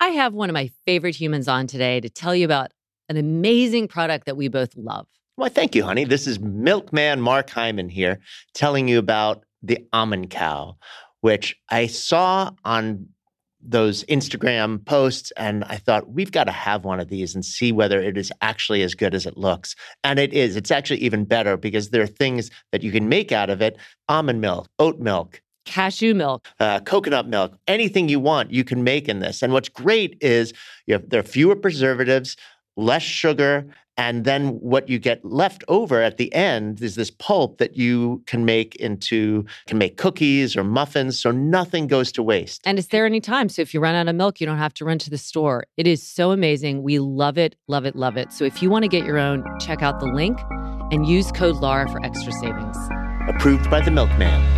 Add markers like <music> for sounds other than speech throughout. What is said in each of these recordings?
I have one of my favorite humans on today to tell you about an amazing product that we both love. Well, thank you, honey. This is Milkman Mark Heimann here telling you about the almond cow, which I saw on those Instagram posts and I thought we've got to have one of these and see whether it is actually as good as it looks. And it is. It's actually even better because there are things that you can make out of it almond milk, oat milk, Cashew milk. uh, coconut milk, anything you want, you can make in this. And what's great is you have, there are fewer preservatives, less sugar, and then what you get left over at the end is this pulp that you can make into can make cookies or muffins. So nothing goes to waste. And it's there anytime. So if you run out of milk, you don't have to run to the store. It is so amazing. We love it, love it, love it. So if you want to get your own, check out the link and use code LAURA for extra savings. Approved by the milkman.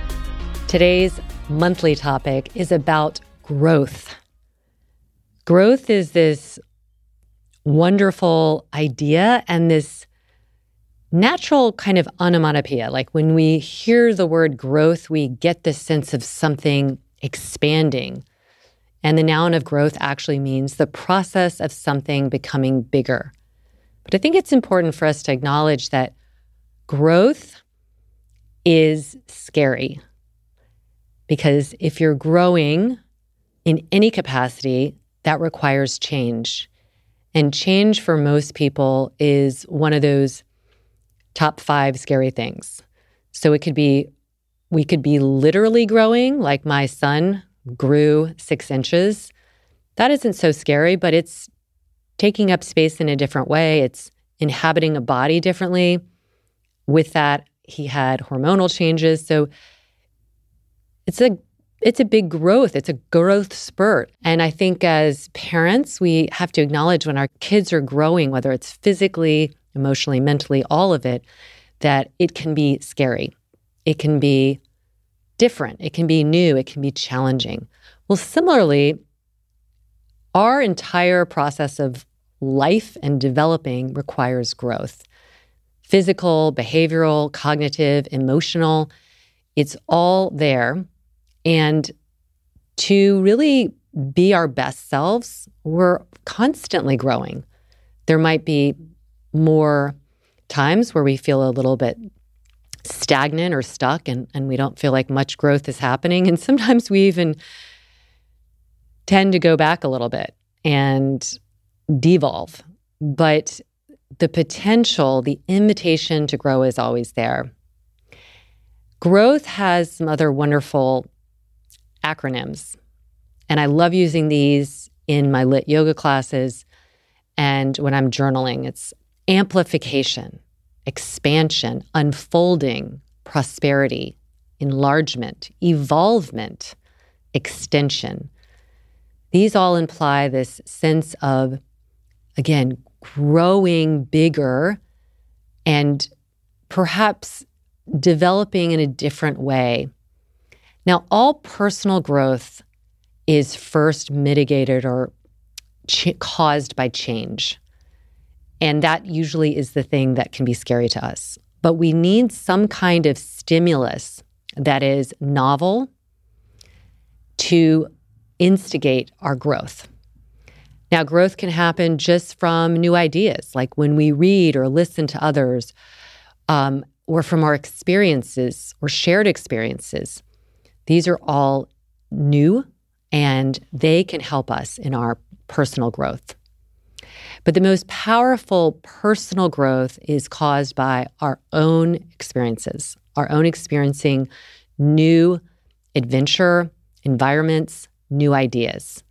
Today's monthly topic is about growth. Growth is this wonderful idea and this natural kind of onomatopoeia. Like when we hear the word growth, we get this sense of something expanding. And the noun of growth actually means the process of something becoming bigger. But I think it's important for us to acknowledge that growth is scary. Because if you're growing in any capacity, that requires change. And change for most people is one of those top five scary things. So it could be, we could be literally growing, like my son grew six inches. That isn't so scary, but it's taking up space in a different way. It's inhabiting a body differently. With that, he had hormonal changes. So it's a it's a big growth. It's a growth spurt. And I think as parents, we have to acknowledge when our kids are growing, whether it's physically, emotionally, mentally, all of it, that it can be scary. It can be different. It can be new. It can be challenging. Well, similarly, our entire process of life and developing requires growth physical, behavioral, cognitive, emotional. It's all there. And to really be our best selves, we're constantly growing. There might be more times where we feel a little bit stagnant or stuck and, and we don't feel like much growth is happening. And sometimes we even tend to go back a little bit and devolve. But the potential, the invitation to grow is always there. Growth has some other wonderful acronyms. And I love using these in my LYT yoga classes. And when I'm journaling, it's amplification, expansion, unfolding, prosperity, enlargement, evolvement, extension. These all imply this sense of, again, growing bigger and perhaps developing in a different way. Now, all personal growth is first mitigated or ch- caused by change. And that usually is the thing that can be scary to us. But we need some kind of stimulus that is novel to instigate our growth. Now, growth can happen just from new ideas, like when we read or listen to others, um, or from our experiences or shared experiences. These are all new and they can help us in our personal growth. But the most powerful personal growth is caused by our own experiences, our own experiencing new adventure, environments, new ideas.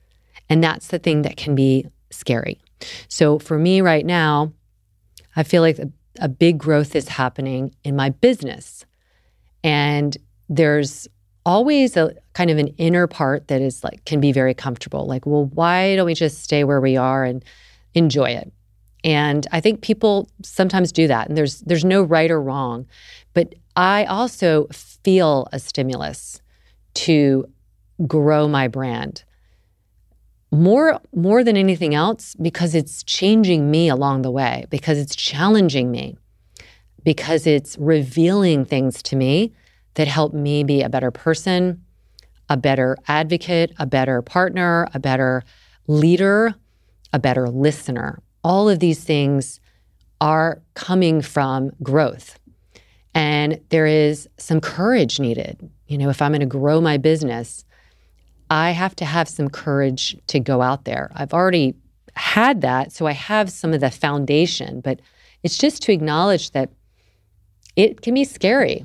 And that's the thing that can be scary. So for me right now, I feel like a, big growth is happening in my business. And there's always a kind of an inner part that is like can be very comfortable. Like, well, why don't we just stay where we are and enjoy it? And I think people sometimes do that. And there's there's no right or wrong. But I also feel a stimulus to grow my brand more more than anything else because it's changing me along the way because it's challenging me because it's revealing things to me that help me be a better person a better advocate a better partner a better leader a better listener all of these things are coming from growth and there is some courage needed you know if i'm going to grow my business I have to have some courage to go out there. I've already had that, so I have some of the foundation, but it's just to acknowledge that it can be scary.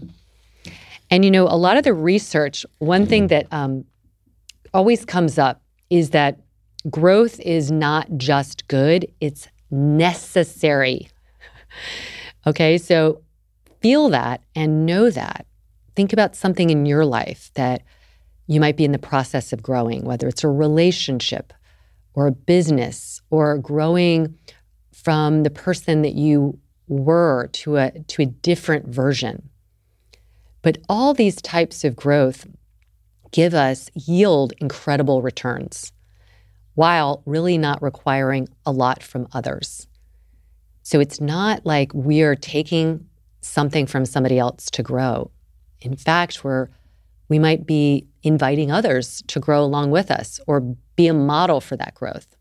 And you know, a lot of the research, one thing that um, always comes up is that growth is not just good, it's necessary. <laughs> okay, so feel that and know that. Think about something in your life that you might be in the process of growing, whether it's a relationship or a business or growing from the person that you were to a to a different version. But all these types of growth give us yield incredible returns while really not requiring a lot from others. So it's not like we are taking something from somebody else to grow. In fact, we're we might be inviting others to grow along with us or be a model for that growth.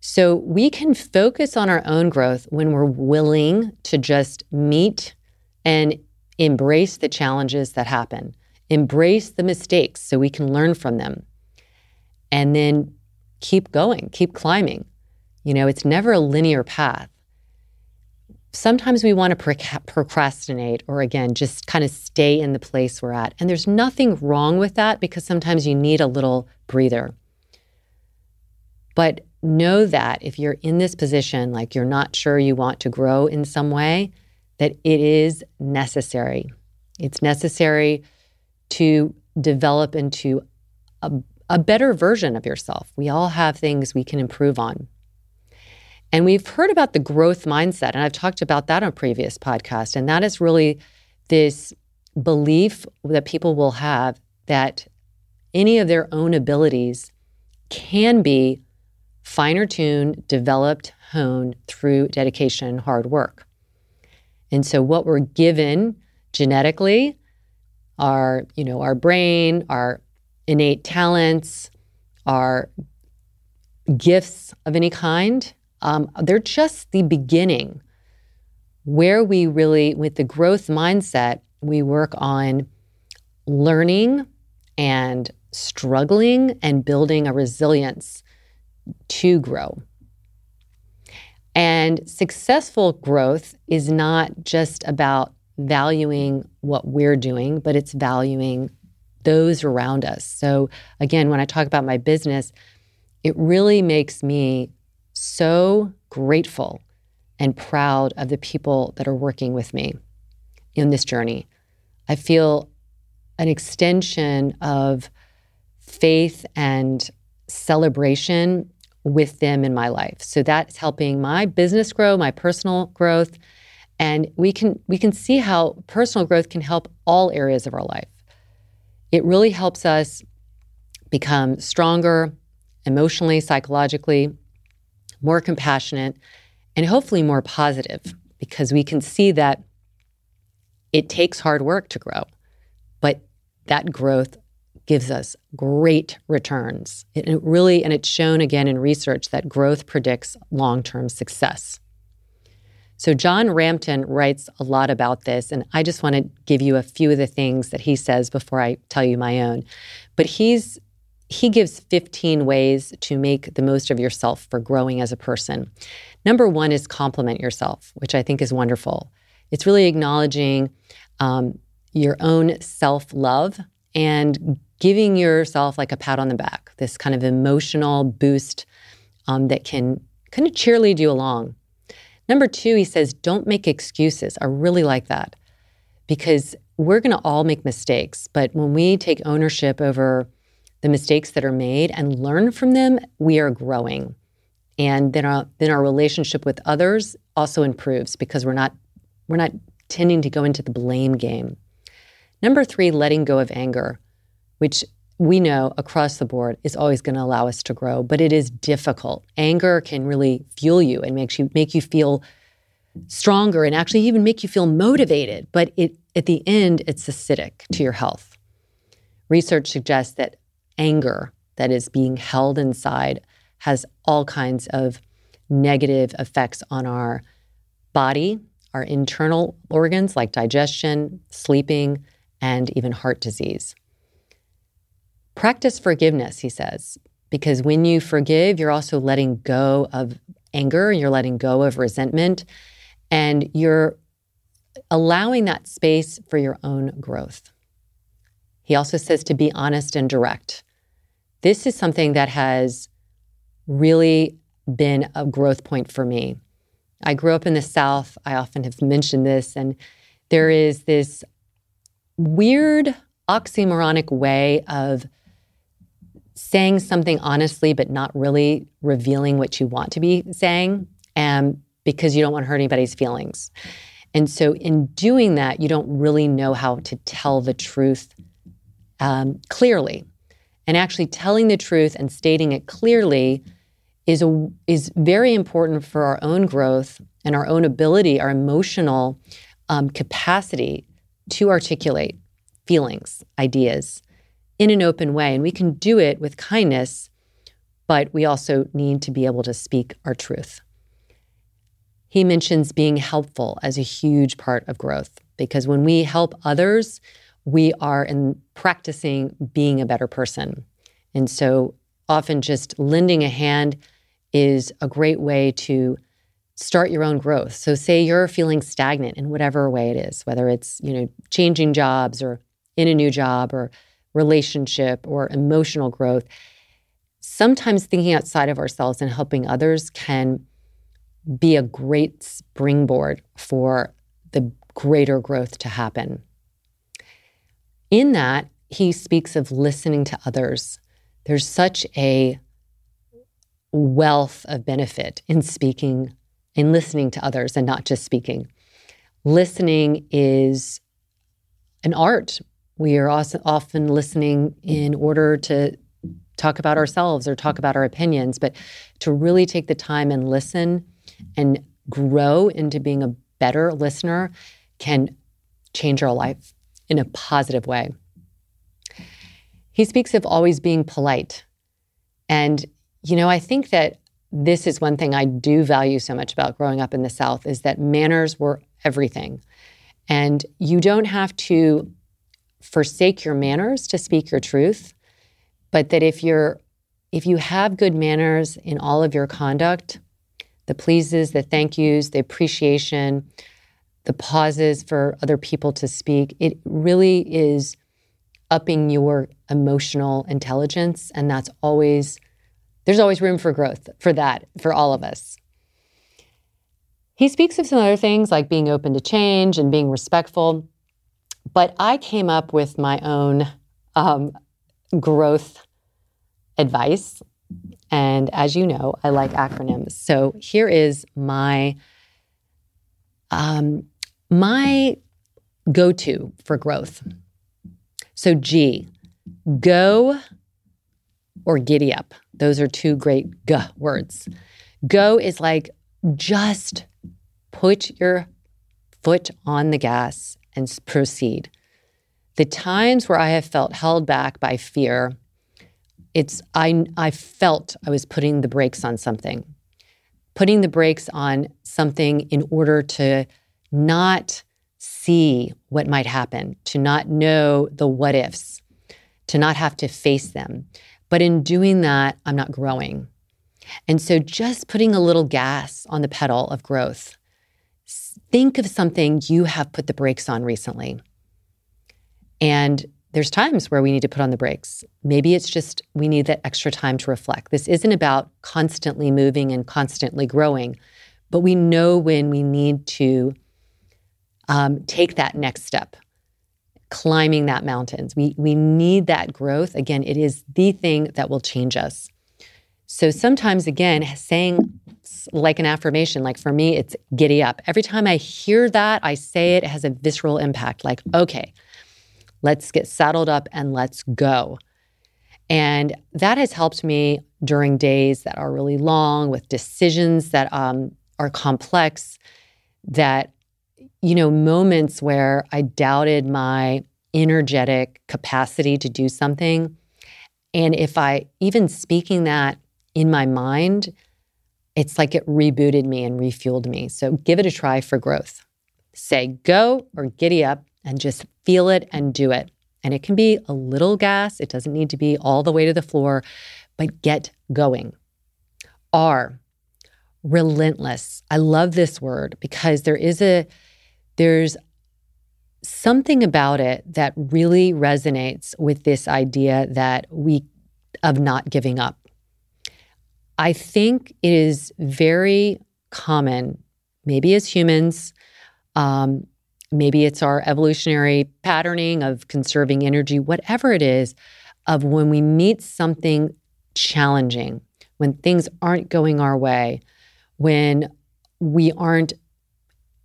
So we can focus on our own growth when we're willing to just meet and embrace the challenges that happen, embrace the mistakes so we can learn from them, and then keep going, keep climbing. You know, it's never a linear path. Sometimes we want to procrastinate or again just kind of stay in the place we're at. And there's nothing wrong with that because sometimes you need a little breather. But know that if you're in this position like you're not sure you want to grow in some way that it is necessary it's necessary to develop into a, a better version of yourself we all have things we can improve on and we've heard about the growth mindset, and I've talked about that on previous podcasts. And that is really this belief that people will have that any of their own abilities can be finer tuned, developed, honed through dedication and hard work. And so what we're given genetically are, you know, our brain, our innate talents, our gifts of any kind um, they're just the beginning where we really, with the growth mindset, we work on learning and struggling and building a resilience to grow. And successful growth is not just about valuing what we're doing, but it's valuing those around us. So, again, when I talk about my business, it really makes me so grateful and proud of the people that are working with me in this journey. I feel an extension of faith and celebration with them in my life. So that's helping my business grow, my personal growth, and we can we can see how personal growth can help all areas of our life. It really helps us become stronger emotionally, psychologically, more compassionate, and hopefully more positive because we can see that it takes hard work to grow, but that growth gives us great returns. It, really, and it's shown again in research that growth predicts long term success. So, John Rampton writes a lot about this, and I just want to give you a few of the things that he says before I tell you my own. But he's he gives 15 ways to make the most of yourself for growing as a person. Number one is compliment yourself, which I think is wonderful. It's really acknowledging um, your own self love and giving yourself like a pat on the back, this kind of emotional boost um, that can kind of cheerlead you along. Number two, he says, don't make excuses. I really like that because we're going to all make mistakes. But when we take ownership over the mistakes that are made and learn from them, we are growing. And then our, then our relationship with others also improves because we're not, we're not tending to go into the blame game. Number three, letting go of anger which we know across the board is always going to allow us to grow, but it is difficult. Anger can really fuel you and makes you make you feel stronger and actually even make you feel motivated, but it at the end it's acidic to your health. Research suggests that anger that is being held inside has all kinds of negative effects on our body, our internal organs like digestion, sleeping, and even heart disease. Practice forgiveness, he says, because when you forgive, you're also letting go of anger, you're letting go of resentment, and you're allowing that space for your own growth. He also says to be honest and direct. This is something that has really been a growth point for me. I grew up in the South. I often have mentioned this, and there is this weird oxymoronic way of saying something honestly, but not really revealing what you want to be saying, um, because you don't want to hurt anybody's feelings. And so, in doing that, you don't really know how to tell the truth um, clearly. And actually, telling the truth and stating it clearly is a, is very important for our own growth and our own ability, our emotional um, capacity to articulate feelings, ideas, in an open way. And we can do it with kindness, but we also need to be able to speak our truth. He mentions being helpful as a huge part of growth because when we help others, we are in practicing being a better person. And so often just lending a hand is a great way to start your own growth. So say you're feeling stagnant in whatever way it is, whether it's, you know, changing jobs or in a new job or relationship or emotional growth, sometimes thinking outside of ourselves and helping others can be a great springboard for the greater growth to happen. In that, he speaks of listening to others. There's such a wealth of benefit in speaking in listening to others and not just speaking. Listening is an art we are also often listening in order to talk about ourselves or talk about our opinions, but to really take the time and listen and grow into being a better listener can change our life in a positive way. He speaks of always being polite. And, you know, I think that this is one thing I do value so much about growing up in the South is that manners were everything. And you don't have to forsake your manners to speak your truth, but that if you're if you have good manners in all of your conduct, the pleases, the thank yous, the appreciation, the pauses for other people to speak, it really is upping your emotional intelligence. And that's always there's always room for growth for that, for all of us. He speaks of some other things like being open to change and being respectful. But I came up with my own um, growth advice. And as you know, I like acronyms. So here is my um, my go-to for growth. So G, go or giddy up. Those are two great g words. Go is like just put your foot on the gas and proceed. The times where I have felt held back by fear, it's I I felt I was putting the brakes on something. Putting the brakes on something in order to not see what might happen, to not know the what ifs, to not have to face them. But in doing that, I'm not growing. And so just putting a little gas on the pedal of growth. Think of something you have put the brakes on recently. And there's times where we need to put on the brakes. Maybe it's just we need that extra time to reflect. This isn't about constantly moving and constantly growing, but we know when we need to um, take that next step climbing that mountains. We we need that growth. Again, it is the thing that will change us. So sometimes again, saying like an affirmation, like for me, it's giddy up. Every time I hear that, I say it, it has a visceral impact. Like, okay, let's get saddled up and let's go. And that has helped me during days that are really long with decisions that um, are complex, that you know, moments where I doubted my energetic capacity to do something. And if I, even speaking that in my mind, it's like it rebooted me and refueled me. So give it a try for growth. Say go or giddy up and just feel it and do it. And it can be a little gas, it doesn't need to be all the way to the floor, but get going. R, relentless. I love this word because there is a there's something about it that really resonates with this idea that we of not giving up. I think it is very common, maybe as humans, um, maybe it's our evolutionary patterning of conserving energy, whatever it is, of when we meet something challenging, when things aren't going our way, when we aren't,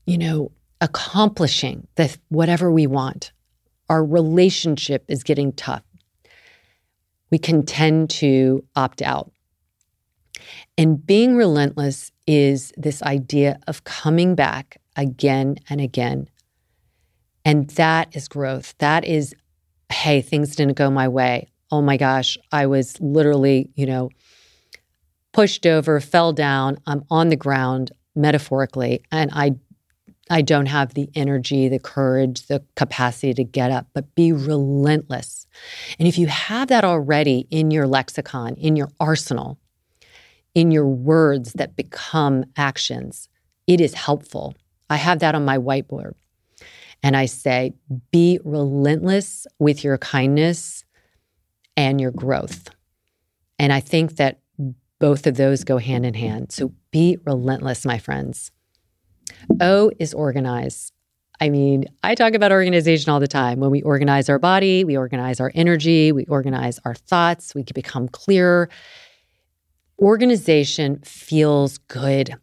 you know, accomplishing the whatever we want. Our relationship is getting tough. We can tend to opt out. And being relentless is this idea of coming back again and again. And that is growth. That is, hey, things didn't go my way. Oh my gosh, I was literally, you know, pushed over, fell down. I'm on the ground metaphorically, and I I don't have the energy, the courage, the capacity to get up, but be relentless. And if you have that already in your lexicon, in your arsenal, in your words that become actions, it is helpful. I have that on my whiteboard. And I say, be relentless with your kindness and your growth. And I think that both of those go hand in hand. So be relentless, my friends. O is organize. I mean, I talk about organization all the time. When we organize our body, we organize our energy, we organize our thoughts, we can become clearer. Organization feels good.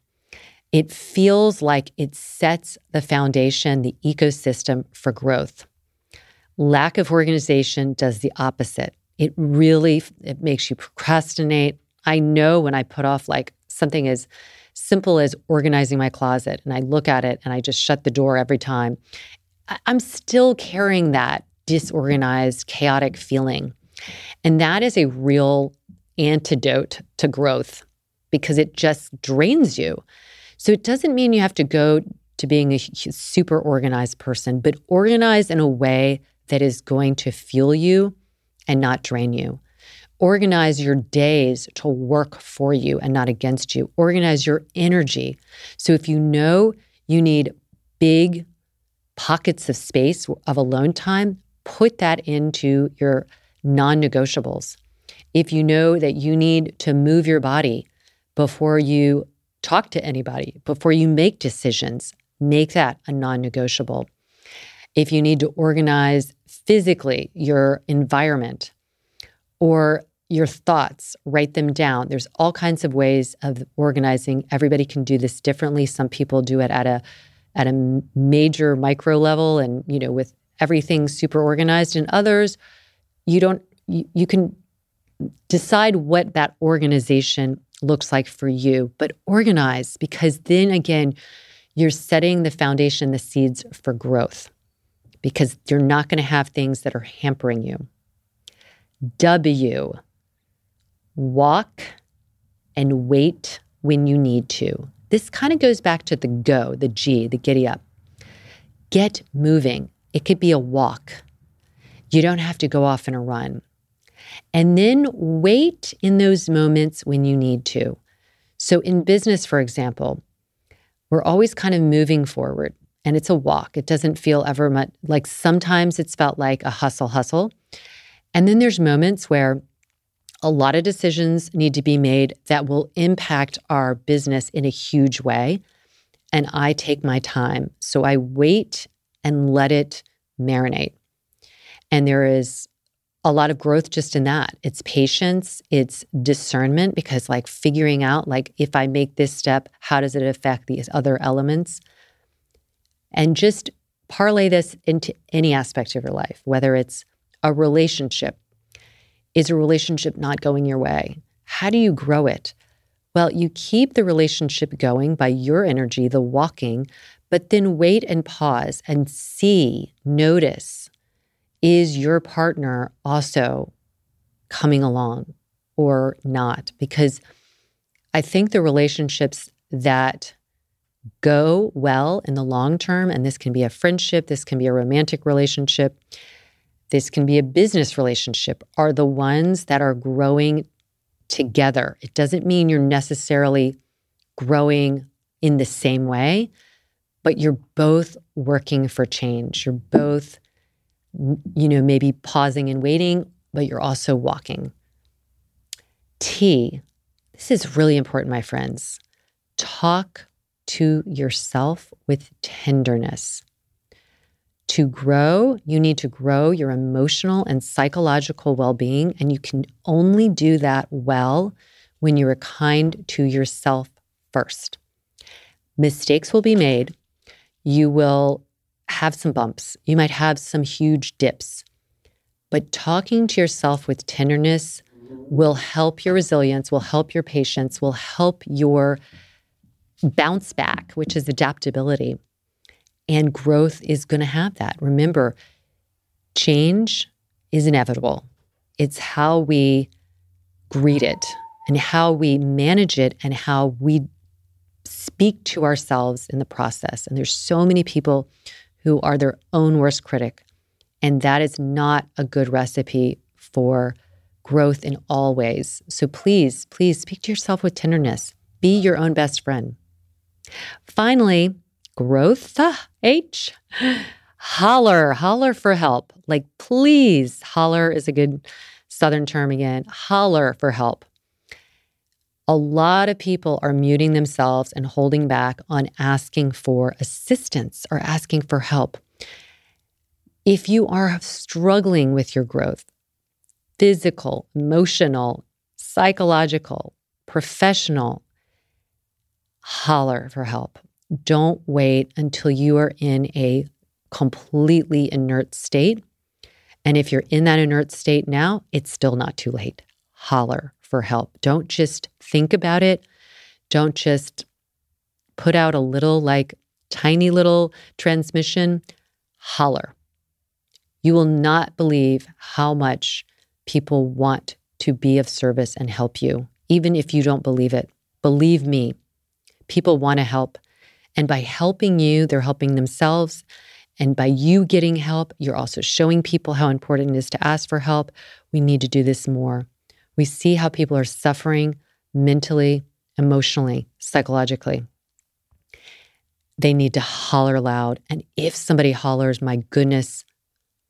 It feels like it sets the foundation, the ecosystem for growth. Lack of organization does the opposite. It really it makes you procrastinate. I know when I put off like something as simple as organizing my closet and I look at it and I just shut the door every time, I'm still carrying that disorganized, chaotic feeling. And that is a real antidote to growth because it just drains you. So it doesn't mean you have to go to being a super organized person, but organize in a way that is going to fuel you and not drain you. Organize your days to work for you and not against you. Organize your energy. So if you know you need big pockets of space of alone time, put that into your non negotiables. If you know that you need to move your body before you talk to anybody, before you make decisions, make that a non negotiable. If you need to organize physically your environment or your thoughts, write them down. There's all kinds of ways of organizing. Everybody can do this differently. Some people do it at a at a major micro level and you know with everything super organized and others you don't you, you can decide what that organization looks like for you but organize because then again you're setting the foundation the seeds for growth because you're not going to have things that are hampering you w walk and wait when you need to this kind of goes back to the go, the G, the giddy up. Get moving. It could be a walk. You don't have to go off in a run. And then wait in those moments when you need to. So, in business, for example, we're always kind of moving forward and it's a walk. It doesn't feel ever much like sometimes it's felt like a hustle, hustle. And then there's moments where a lot of decisions need to be made that will impact our business in a huge way. And I take my time. So I wait and let it marinate. And there is a lot of growth just in that. It's patience, it's discernment, because like figuring out, like, if I make this step, how does it affect these other elements? And just parlay this into any aspect of your life, whether it's a relationship is a relationship not going your way? How do you grow it? Well, you keep the relationship going by your energy, the walking, but then wait and pause and see, notice is your partner also coming along or not? Because I think the relationships that go well in the long term, and this can be a friendship, this can be a romantic relationship, this can be a business relationship, are the ones that are growing together. It doesn't mean you're necessarily growing in the same way, but you're both working for change. You're both, you know, maybe pausing and waiting, but you're also walking. T, this is really important, my friends. Talk to yourself with tenderness. To grow, you need to grow your emotional and psychological well being. And you can only do that well when you are kind to yourself first. Mistakes will be made. You will have some bumps. You might have some huge dips. But talking to yourself with tenderness will help your resilience, will help your patience, will help your bounce back, which is adaptability. And growth is going to have that. Remember, change is inevitable. It's how we greet it and how we manage it and how we speak to ourselves in the process. And there's so many people who are their own worst critic. And that is not a good recipe for growth in all ways. So please, please speak to yourself with tenderness. Be your own best friend. Finally, growth <laughs> H. Holler, holler for help. Like, please, holler is a good Southern term again. Holler for help. A lot of people are muting themselves and holding back on asking for assistance or asking for help. If you are struggling with your growth, physical, emotional, psychological, professional, holler for help. Don't wait until you are in a completely inert state. And if you're in that inert state now, it's still not too late. Holler for help. Don't just think about it. Don't just put out a little, like, tiny little transmission. Holler. You will not believe how much people want to be of service and help you, even if you don't believe it. Believe me, people want to help. And by helping you, they're helping themselves. And by you getting help, you're also showing people how important it is to ask for help. We need to do this more. We see how people are suffering mentally, emotionally, psychologically. They need to holler loud. And if somebody hollers, my goodness,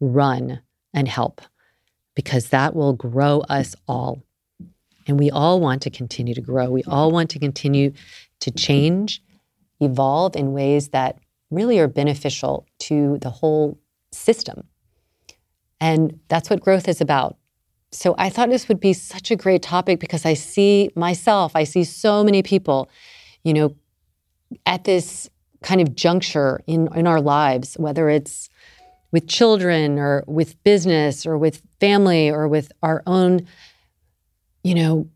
run and help because that will grow us all. And we all want to continue to grow. We all want to continue to change, evolve in ways that really are beneficial to the whole system. And that's what growth is about. So I thought this would be such a great topic because I see myself, I see so many people, you know, at this kind of juncture in, in our lives, whether it's with children or with business or with family or with our own, you know,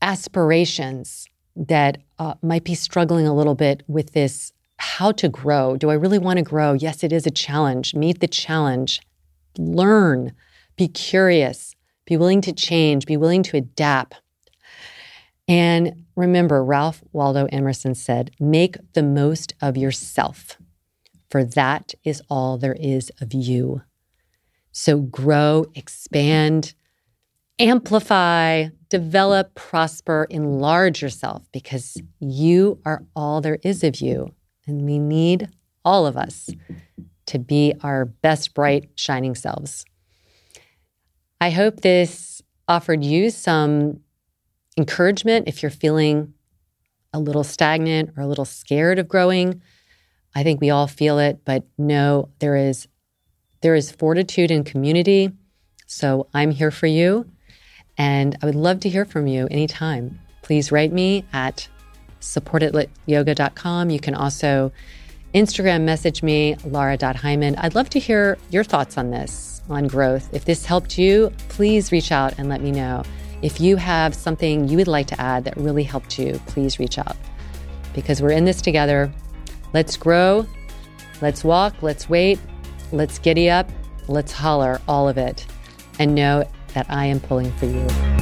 aspirations that uh, might be struggling a little bit with this how to grow. Do I really want to grow? Yes, it is a challenge. Meet the challenge. Learn. Be curious. Be willing to change. Be willing to adapt. And remember, Ralph Waldo Emerson said, make the most of yourself, for that is all there is of you. So grow, expand, amplify, develop, prosper, enlarge yourself because you are all there is of you. And we need all of us to be our best, bright, shining selves. I hope this offered you some encouragement if you're feeling a little stagnant or a little scared of growing. I think we all feel it, but no, there is there is fortitude in community. So I'm here for you. And I would love to hear from you anytime. Please write me at supportityoga.com. You can also Instagram message me, lara.heimann. I'd love to hear your thoughts on this, on growth. If this helped you, please reach out and let me know. If you have something you would like to add that really helped you, please reach out because we're in this together. Let's grow, let's walk, let's wait, let's giddy up, let's holler all of it, and know that I am pulling for you.